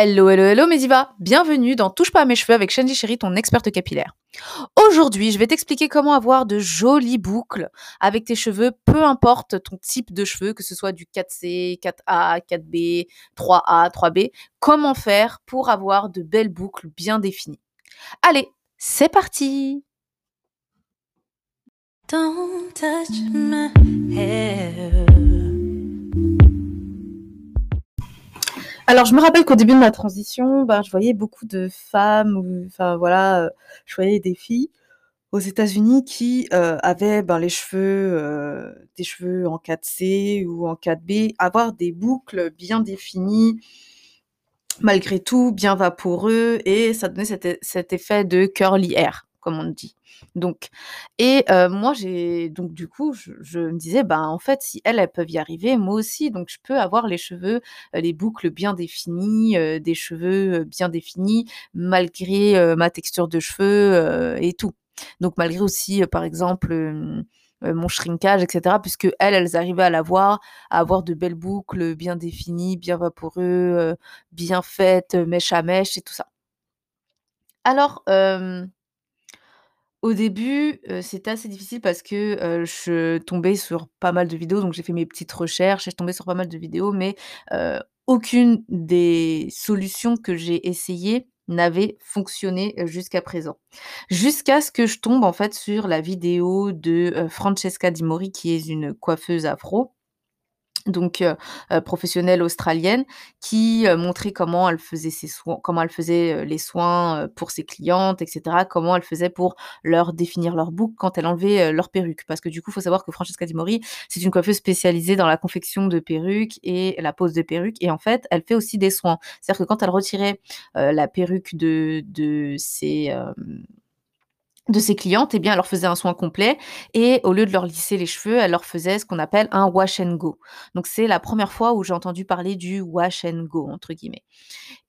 Hello, hello, hello mes divas Bienvenue dans Touche pas à mes cheveux avec Shandy Chéri, ton experte capillaire. Aujourd'hui, je vais t'expliquer comment avoir de jolies boucles avec tes cheveux, peu importe ton type de cheveux, que ce soit du 4C, 4A, 4B, 3A, 3B, comment faire pour avoir de belles boucles bien définies. Allez, c'est parti. Alors, je me rappelle qu'au début de ma transition, ben, je voyais beaucoup de femmes, enfin voilà, je voyais des filles aux États-Unis qui euh, avaient ben, les cheveux, euh, des cheveux en 4C ou en 4B, avoir des boucles bien définies, malgré tout, bien vaporeux, et ça donnait cet effet de curly hair comme on dit. Donc, et moi, j'ai donc du coup, je, me disais, ben en fait, si elles, elles peuvent y arriver, moi aussi, donc je peux avoir les cheveux, les boucles bien définies, des cheveux bien définis, malgré ma texture de cheveux et tout. Donc malgré aussi, par exemple, mon shrinkage, etc. Puisque elles, elles arrivaient à l'avoir, à avoir de belles boucles bien définies, bien vaporeux, bien faites, mèche à mèche et tout ça. Alors, au début, c'était assez difficile parce que, je tombais sur pas mal de vidéos, donc j'ai fait mes petites recherches et je tombais sur pas mal de vidéos, mais, aucune des solutions que j'ai essayées n'avait fonctionné, jusqu'à présent. Jusqu'à ce que je tombe en fait sur la vidéo de, Francesca Di Mori qui est une coiffeuse afro donc professionnelle australienne, qui montrait comment elle faisait soins comment elle faisait, les soins, pour ses clientes etc. Comment elle faisait pour leur définir leur boucle quand elle enlevait, leur perruque. Parce que du coup, il faut savoir que Francesca Di Mori, c'est une coiffeuse spécialisée dans la confection de perruques et la pose de perruques et en fait, elle fait aussi des soins. C'est-à-dire que quand elle retirait, la perruque de de ses, de ses clientes, eh bien, elle leur faisait un soin complet et au lieu de leur lisser les cheveux, elle leur faisait ce qu'on appelle un wash and go. Donc, c'est la première fois où j'ai entendu parler du wash and go, entre guillemets.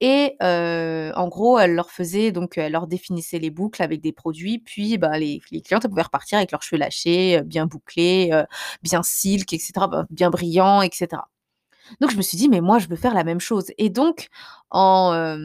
Et euh, en gros, elle leur faisait, donc, elle leur définissait les boucles avec des produits, puis bah, les, clientes, pouvaient repartir avec leurs cheveux lâchés, euh, bien bouclés, euh, bien silk, etc., bah, bien brillants, etc. Donc, je me suis dit, mais moi, je veux faire la même chose. Et donc, en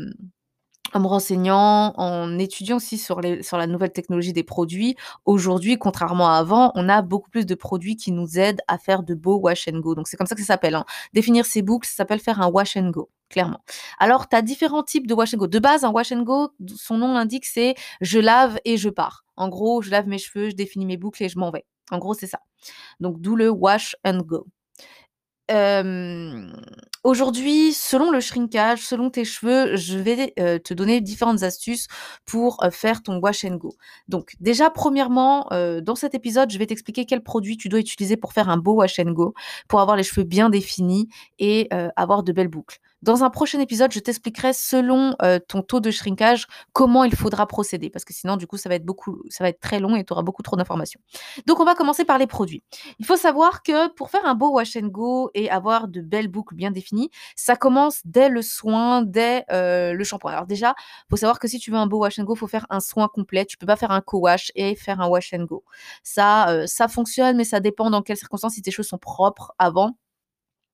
en me renseignant, en étudiant aussi sur, la nouvelle technologie des produits, aujourd'hui, contrairement à avant, on a beaucoup plus de produits qui nous aident à faire de beaux wash and go. Donc c'est comme ça que ça s'appelle. Hein. Définir ces boucles, ça s'appelle faire un wash and go, clairement. Alors, tu as différents types de wash and go. De base, un wash and go, son nom l'indique, c'est je lave et je pars. En gros, je lave mes cheveux, je définis mes boucles et je m'en vais. En gros, c'est ça. Donc, d'où le wash and go aujourd'hui, selon le shrinkage, selon tes cheveux, je vais te donner différentes astuces pour faire ton wash and go. Donc, déjà, premièrement, dans cet épisode, je vais t'expliquer quel produit tu dois utiliser pour faire un beau wash and go, pour avoir les cheveux bien définis et avoir de belles boucles. Dans un prochain épisode, je t'expliquerai selon ton taux de shrinkage comment il faudra procéder parce que sinon du coup ça va être beaucoup ça va être très long et tu auras beaucoup trop d'informations. Donc on va commencer par les produits. Il faut savoir que pour faire un beau wash and go et avoir de belles boucles bien définies, ça commence dès le soin, dès le shampoing. Alors déjà, faut savoir que si tu veux un beau wash and go, faut faire un soin complet. Tu peux pas faire un co-wash et faire un wash and go. Ça ça fonctionne mais ça dépend dans quelles circonstances si tes cheveux sont propres avant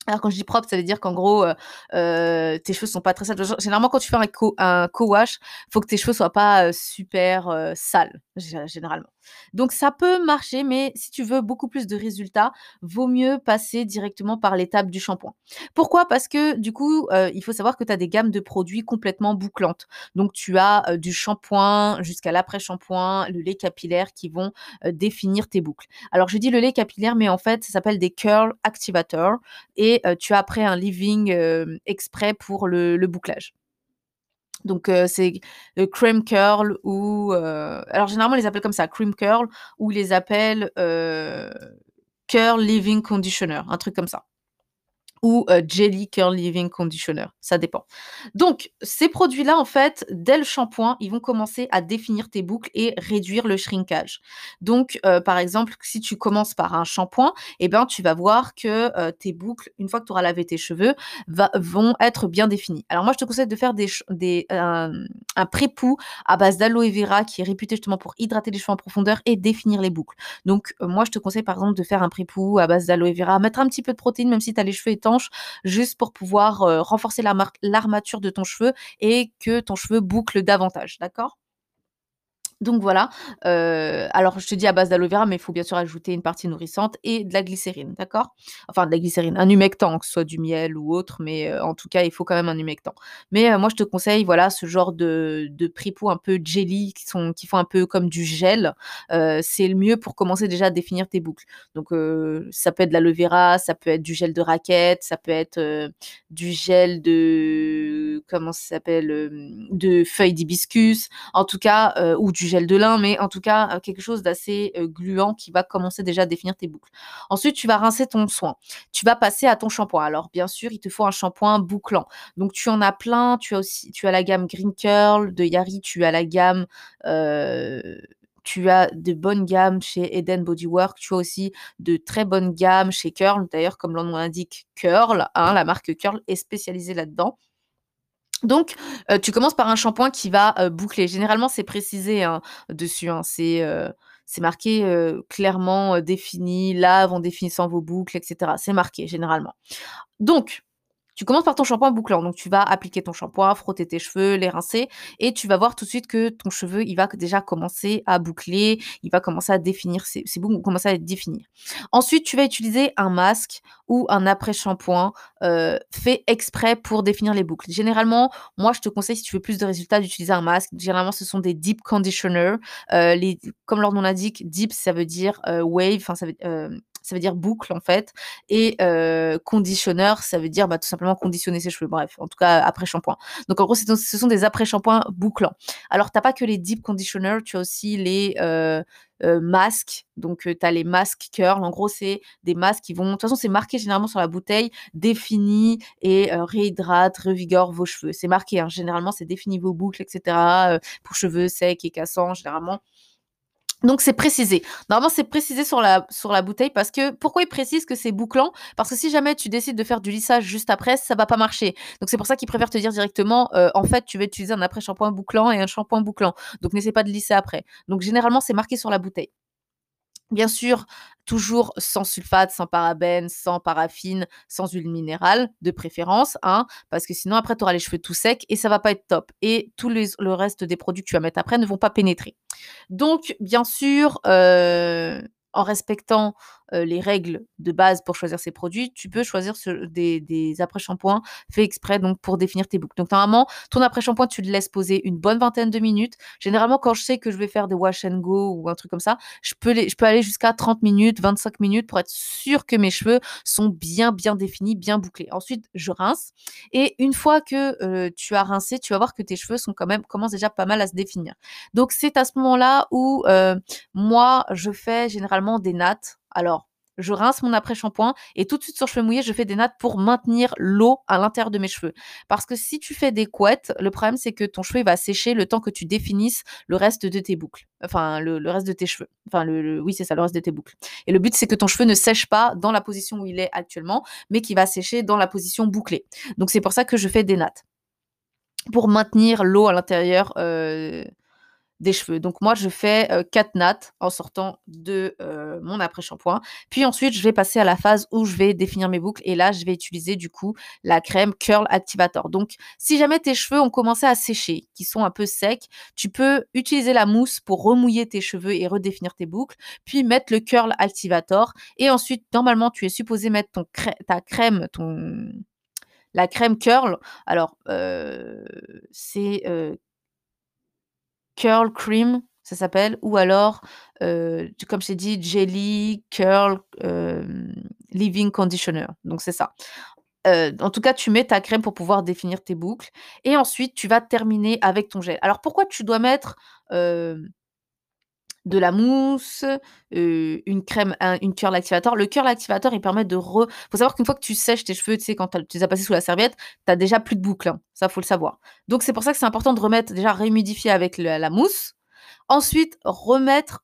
alors quand je dis propre, ça veut dire qu'en gros, euh, euh, tes cheveux sont pas très sales. Généralement, quand tu fais un co, un co-wash, faut que tes cheveux soient pas euh, super sales, généralement. Donc ça peut marcher, mais si tu veux beaucoup plus de résultats, vaut mieux passer directement par l'étape du shampoing. Pourquoi? Parce que du coup, il faut savoir que tu as des gammes de produits complètement bouclantes. Donc tu as du shampoing jusqu'à l'après-shampoing, le lait capillaire qui vont définir tes boucles. Alors je dis le lait capillaire, mais en fait, ça s'appelle des curl activators et tu as après un leaving exprès pour le bouclage. Donc c'est cream curl ou alors généralement ils les appellent comme ça cream curl ou ils les appellent curl living conditioner, un truc comme ça ou Jelly Curl Living Conditioner. Ça dépend. Donc, ces produits-là, en fait, dès le shampoing, ils vont commencer à définir tes boucles et réduire le shrinkage. Donc, par exemple, si tu commences par un shampoing, eh ben, tu vas voir que tes boucles, une fois que tu auras lavé tes cheveux, vont être bien définies. Alors, moi, je te conseille de faire des, un, pré-pou à base d'aloe vera qui est réputé justement pour hydrater les cheveux en profondeur et définir les boucles. Donc, moi, je te conseille, par exemple, de faire un pré-pou à base d'aloe vera, mettre un petit peu de protéines, même si tu as les cheveux étendus juste pour pouvoir, heu, renforcer l'arma l'armature de ton cheveu et que ton cheveu boucle davantage, d'accord? Donc voilà, heu, alors je te dis à base d'aloe vera, mais il faut bien sûr ajouter une partie nourrissante et de la glycérine, d'accord? Enfin de la glycérine, un humectant, que ce soit du miel ou autre, mais heu, en tout cas, il faut quand même un humectant. Mais heu, moi je te conseille, voilà, ce genre de de un peu jelly qui sont qui font un peu comme du gel, c'est le mieux pour commencer déjà à définir tes boucles. Donc ça peut être de l'aloe vera, ça peut être du gel de raquette, ça peut être, du gel de comment ça s'appelle? De feuilles d'hibiscus, en tout cas, ou du gel de lin, mais en tout cas, heu, quelque chose d'assez, heu, gluant qui va commencer déjà à définir tes boucles. Ensuite, tu vas rincer ton soin. Tu vas passer à ton shampoing. Alors bien sûr, il te faut un shampoing bouclant. Donc tu en as plein, tu as aussi tu as la gamme Green Curl de Yari, tu as la gamme, heu, tu as de bonnes gammes chez Eden Bodywork, tu as aussi de très bonnes gammes chez Curl. D'ailleurs, comme le nom l'indique, Curl, hein, la marque Curl est spécialisée là-dedans. Donc, heu, tu commences par un shampoing qui va, heu, boucler. Généralement, c'est précisé, hein, dessus, hein. C'est, c'est marqué, clairement, défini, lave en définissant vos boucles et cetera. C'est marqué généralement. Donc, tu commences par ton shampoing bouclant. Donc tu vas appliquer ton shampoing, frotter tes cheveux, les rincer et tu vas voir tout de suite que ton cheveu, il va déjà commencer à boucler, il va commencer à définir ses boucles commencer à être définies. Ensuite, tu vas utiliser un masque ou un après-shampoing, heu, fait exprès pour définir les boucles. Généralement, moi, je te conseille, si tu veux plus de résultats, d'utiliser un masque. Généralement, ce sont des deep conditioner. Heu, les comme leur nom l'indique, deep, ça veut dire, heu, wave, enfin ça veut, hem, ça veut dire boucle en fait et heu, conditionneur, ça veut dire, bah, tout simplement conditionner ses cheveux. Bref, en tout cas après shampoing. Donc en gros, ce sont des après shampoings bouclants. Alors tu as pas que les deep conditioner, tu as aussi les, masques. Donc heu, tu as les masques curl. En gros, c'est des masques qui vont de toute façon, c'est marqué généralement sur la bouteille, définit et réhydrate, revigore vos cheveux. C'est marqué, hein, généralement, c'est définit vos boucles et cetera, heu, pour cheveux secs et cassants généralement. Donc c'est précisé. Normalement, c'est précisé sur la sur la bouteille parce que pourquoi ils précisent que c'est bouclant? Parce que si jamais tu décides de faire du lissage juste après, ça va pas marcher. Donc c'est pour ça qu'ils préfèrent te dire directement, heu, en fait, tu vas utiliser un après shampoing bouclant et un shampoing bouclant. Donc n'essaie pas de lisser après. Donc généralement, c'est marqué sur la bouteille. Bien sûr, toujours sans sulfate, sans parabènes, sans paraffine, sans huile minérale de préférence, hein, parce que sinon après tu auras les cheveux tout secs et ça va pas être top et tous les le reste des produits que tu vas mettre après ne vont pas pénétrer. Donc bien sûr, heu, en respectant, heu, les règles de base pour choisir ces produits, tu peux choisir des après-shampoings faits exprès donc pour définir tes boucles. Donc normalement, ton après-shampoing, tu le laisses poser une bonne vingtaine de minutes. Généralement, quand je sais que je vais faire des wash and go ou un truc comme ça, je peux aller jusqu'à 30 minutes, 25 minutes pour être sûre que mes cheveux sont bien, bien définis, bien bouclés. Ensuite, je rince et une fois que, heu, tu as rincé, tu vas voir que tes cheveux sont quand même commencent déjà pas mal à se définir. Donc c'est à ce moment-là où, heu, moi, je fais généralement des nattes. Alors, je rince mon après-shampoing et tout de suite sur cheveux mouillés, je fais des nattes pour maintenir l'eau à l'intérieur de mes cheveux. Parce que si tu fais des couettes, le problème c'est que ton cheveu va sécher le temps que tu définisses le reste de tes boucles. Enfin, le, reste de tes cheveux. Enfin, oui, c'est ça, le reste de tes boucles. Et le but c'est que ton cheveu ne sèche pas dans la position où il est actuellement, mais qu'il va sécher dans la position bouclée. Donc c'est pour ça que je fais des nattes pour maintenir l'eau à l'intérieur euh, des cheveux. Donc moi, je fais euh, 4 nattes en sortant de euh, mon après-shampoing. Puis ensuite, je vais passer à la phase où je vais définir mes boucles. Et là, je vais utiliser du coup la crème Curl Activator. Donc, si jamais tes cheveux ont commencé à sécher, qui sont un peu secs, tu peux utiliser la mousse pour remouiller tes cheveux et redéfinir tes boucles. Puis mettre le Curl Activator. Et ensuite, normalement, tu es supposé mettre ton crè- ta crème, ton la crème curl, alors, heu, c'est, heu, curl cream, ça s'appelle ou alors, heu, t comme je t'ai dit, jelly curl, hem, leave-in conditioner, donc c'est ça. Heu, en tout cas, tu mets ta crème pour pouvoir définir tes boucles et ensuite tu vas terminer avec ton gel. Alors pourquoi tu dois mettre, hem de la mousse, une crème un une curl activator. Le curl activator, il permet de re faut savoir qu'une fois que tu sèches tes cheveux, tu sais, quand tu les as passés sous la serviette, tu as déjà plus de boucles, hein. Ça, faut le savoir. Donc c'est pour ça que c'est important de remettre déjà réhumidifier avec la mousse. Ensuite, remettre,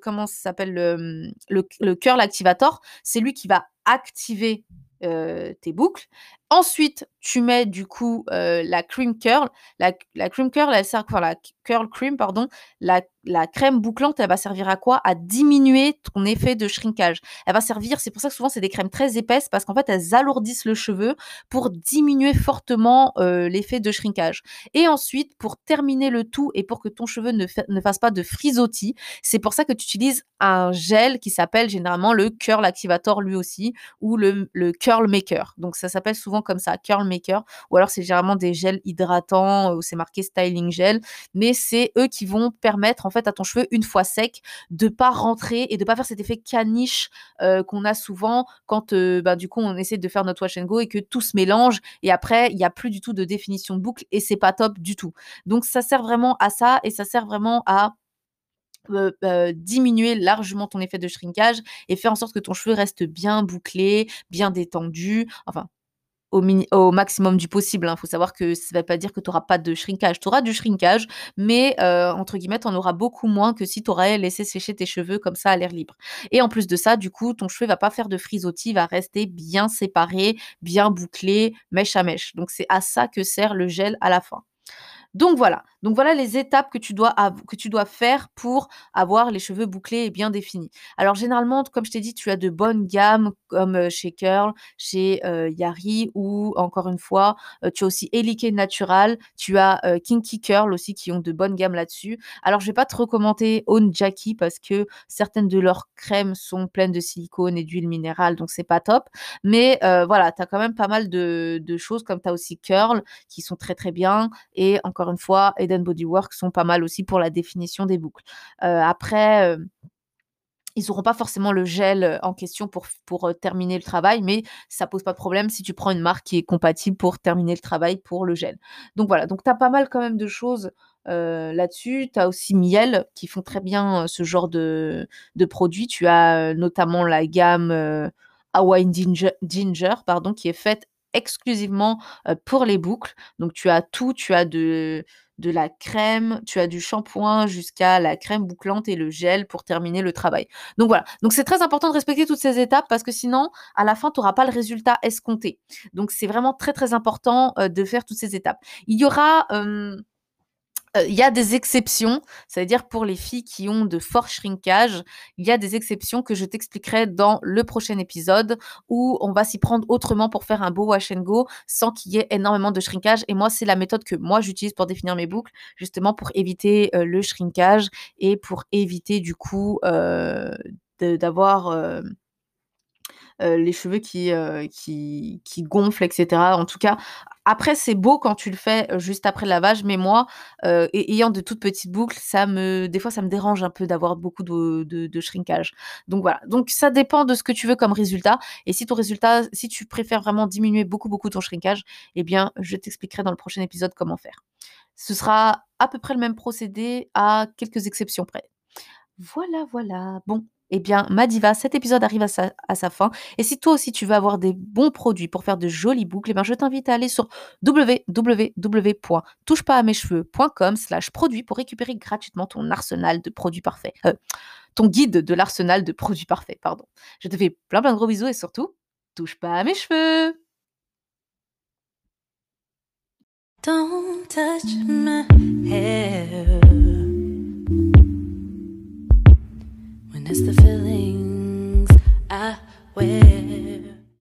comment ça s'appelle? Le, le le curl activator, c'est lui qui va activer, tes boucles Ensuite, tu mets du coup, heu, la cream curl. La cream curl, elle sert la curl cream pardon, la crème bouclante, elle va servir à quoi? À diminuer ton effet de shrinkage. Elle va servir c'est pour ça que souvent c'est des crèmes très épaisses parce qu'en fait elles alourdissent le cheveu pour diminuer fortement, heu, l'effet de shrinkage et ensuite pour terminer le tout et pour que ton cheveu ne fa ne fasse pas de frisottis, c'est pour ça que tu utilises un gel qui s'appelle généralement le curl activator lui aussi ou le curl maker. Donc ça s'appelle souvent comme ça, curl maker ou alors c'est généralement des gels hydratants, où c'est marqué styling gel, mais c'est eux qui vont permettre en fait à ton cheveu une fois sec de pas rentrer et de pas faire cet effet caniche, heu, qu'on a souvent quand, heu, bah, du coup on essaie de faire notre wash and go et que tout se mélange et après il y a plus du tout de définition de boucle et c'est pas top du tout. Donc ça sert vraiment à ça et ça sert vraiment à diminuer largement ton effet de shrinkage et faire en sorte que ton cheveu reste bien bouclé, bien détendu, enfin au maximum du possible, hein. Faut savoir que ça veut pas dire que tu auras pas de shrinkage. Tu auras du shrinkage, mais heu, entre guillemets, tu en auras beaucoup moins que si tu aurais laissé sécher tes cheveux comme ça à l'air libre et en plus de ça, du coup, ton cheveu va pas faire de frisottis, il va rester bien séparé, bien bouclé, mèche à mèche. Donc c'est à ça que sert le gel à la fin. Donc voilà, donc voilà les étapes que tu dois que tu dois faire pour avoir les cheveux bouclés et bien définis. Alors généralement, comme je t'ai dit, tu as de bonnes gammes comme, heu, chez Curl, chez, heu, Yari ou encore une fois, heu, tu as aussi Elike Natural, tu as, Kinky Curl aussi qui ont de bonnes gammes là-dessus. Alors je vais pas te recommander Own Jackie parce que certaines de leurs crèmes sont pleines de silicone et d'huile minérale, donc c'est pas top. Mais voilà, tu as quand même pas mal de de choses comme tu as aussi Curl qui sont très, très bien et encore une fois, Head and Body Works sont pas mal aussi pour la définition des boucles. Heu, après, heu, ils auront pas forcément le gel, heu, en question pour pour, terminer le travail, mais ça pose pas de problème si tu prends une marque qui est compatible pour terminer le travail pour le gel. Donc voilà, donc tu as pas mal quand même de choses, là-dessus. Tu as aussi Mielle qui font très bien, ce genre de produits. Tu as, notamment la gamme, Hawaiian Ginger Ginger pardon, qui est faite exclusivement, pour les boucles. Donc tu as tout, tu as de la crème, tu as du shampoing jusqu'à la crème bouclante et le gel pour terminer le travail. Donc voilà, donc c'est très important de respecter toutes ces étapes parce que sinon, à la fin, tu auras pas le résultat escompté. Donc c'est vraiment très, très important, de faire toutes ces étapes. Il y aura, Heu, il y a des exceptions, c'est-à-dire pour les filles qui ont de forts shrinkages, il y a des exceptions que je t'expliquerai dans le prochain épisode où on va s'y prendre autrement pour faire un beau wash and go sans qu'il y ait énormément de shrinkage. Et moi, c'est la méthode que moi j'utilise pour définir mes boucles, justement pour éviter, heu, le shrinkage et pour éviter du coup, de d'avoir, heu, les cheveux qui, heu, qui gonflent et cetera. En tout cas, après c'est beau quand tu le fais, heu, juste après le lavage, mais moi, ayant de toutes petites boucles, ça me des fois ça me dérange un peu d'avoir beaucoup de de de shrinkage. Donc voilà, donc ça dépend de ce que tu veux comme résultat et si ton résultat si tu préfères vraiment diminuer beaucoup, beaucoup ton shrinkage, eh bien, je t'expliquerai dans le prochain épisode comment faire. Ce sera à peu près le même procédé à quelques exceptions près. Voilà, voilà. Bon, eh bien, ma diva, cet épisode arrive à sa, fin. Et si toi aussi tu veux avoir des bons produits pour faire de jolies boucles, eh je t'invite à aller sur www.touchepasamescheveux.com slash produits pour récupérer gratuitement ton arsenal de produits parfaits. Euh, ton guide de l'arsenal de produits parfaits, pardon. Je te fais plein plein de gros bisous et surtout, touche pas à mes cheveux. the feelings I wear.